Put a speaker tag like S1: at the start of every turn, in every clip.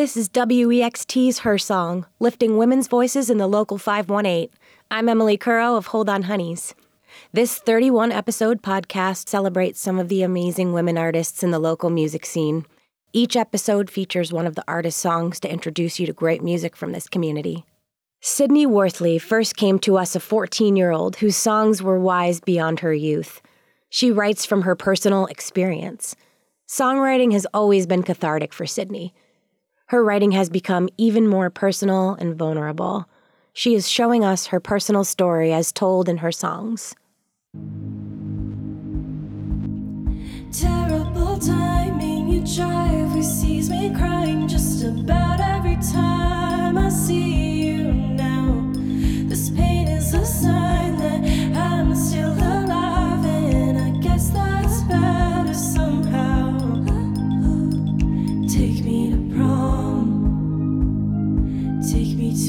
S1: This is WEXT's Her Song, lifting women's voices in the local 518. I'm Emily Curro of Hold On Honeys. This 31 episode podcast celebrates some of the amazing women artists in the local music scene. Each episode features one of the artist's songs to introduce you to great music from this community. Sydney Worthley first came to us a 14 year old whose songs were wise beyond her youth. She writes from her personal experience. Songwriting has always been cathartic for Sydney her writing has become even more personal and vulnerable. She is showing us her personal story as told in her songs.
S2: Terrible timing, you drive, sees me crying just about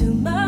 S2: to my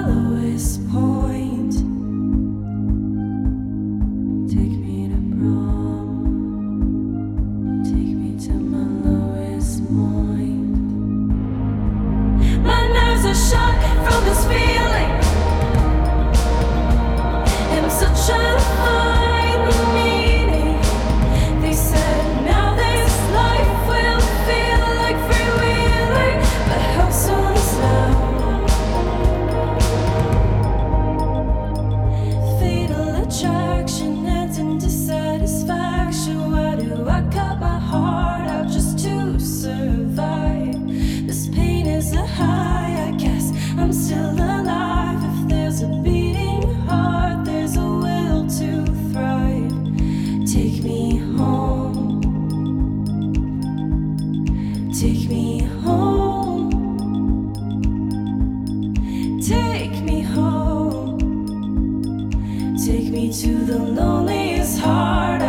S2: to the loneliest heart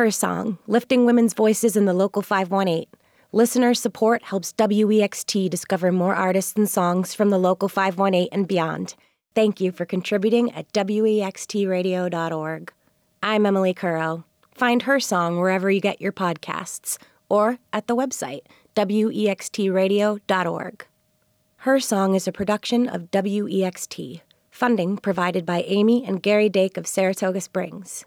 S1: Her song, lifting women's voices in the local 518. Listener support helps WEXT discover more artists and songs from the local 518 and beyond. Thank you for contributing at WEXTradio.org. I'm Emily Curro. Find her song wherever you get your podcasts or at the website WEXTradio.org. Her Song is a production of WEXT. Funding provided by Amy and Gary Dake of Saratoga Springs.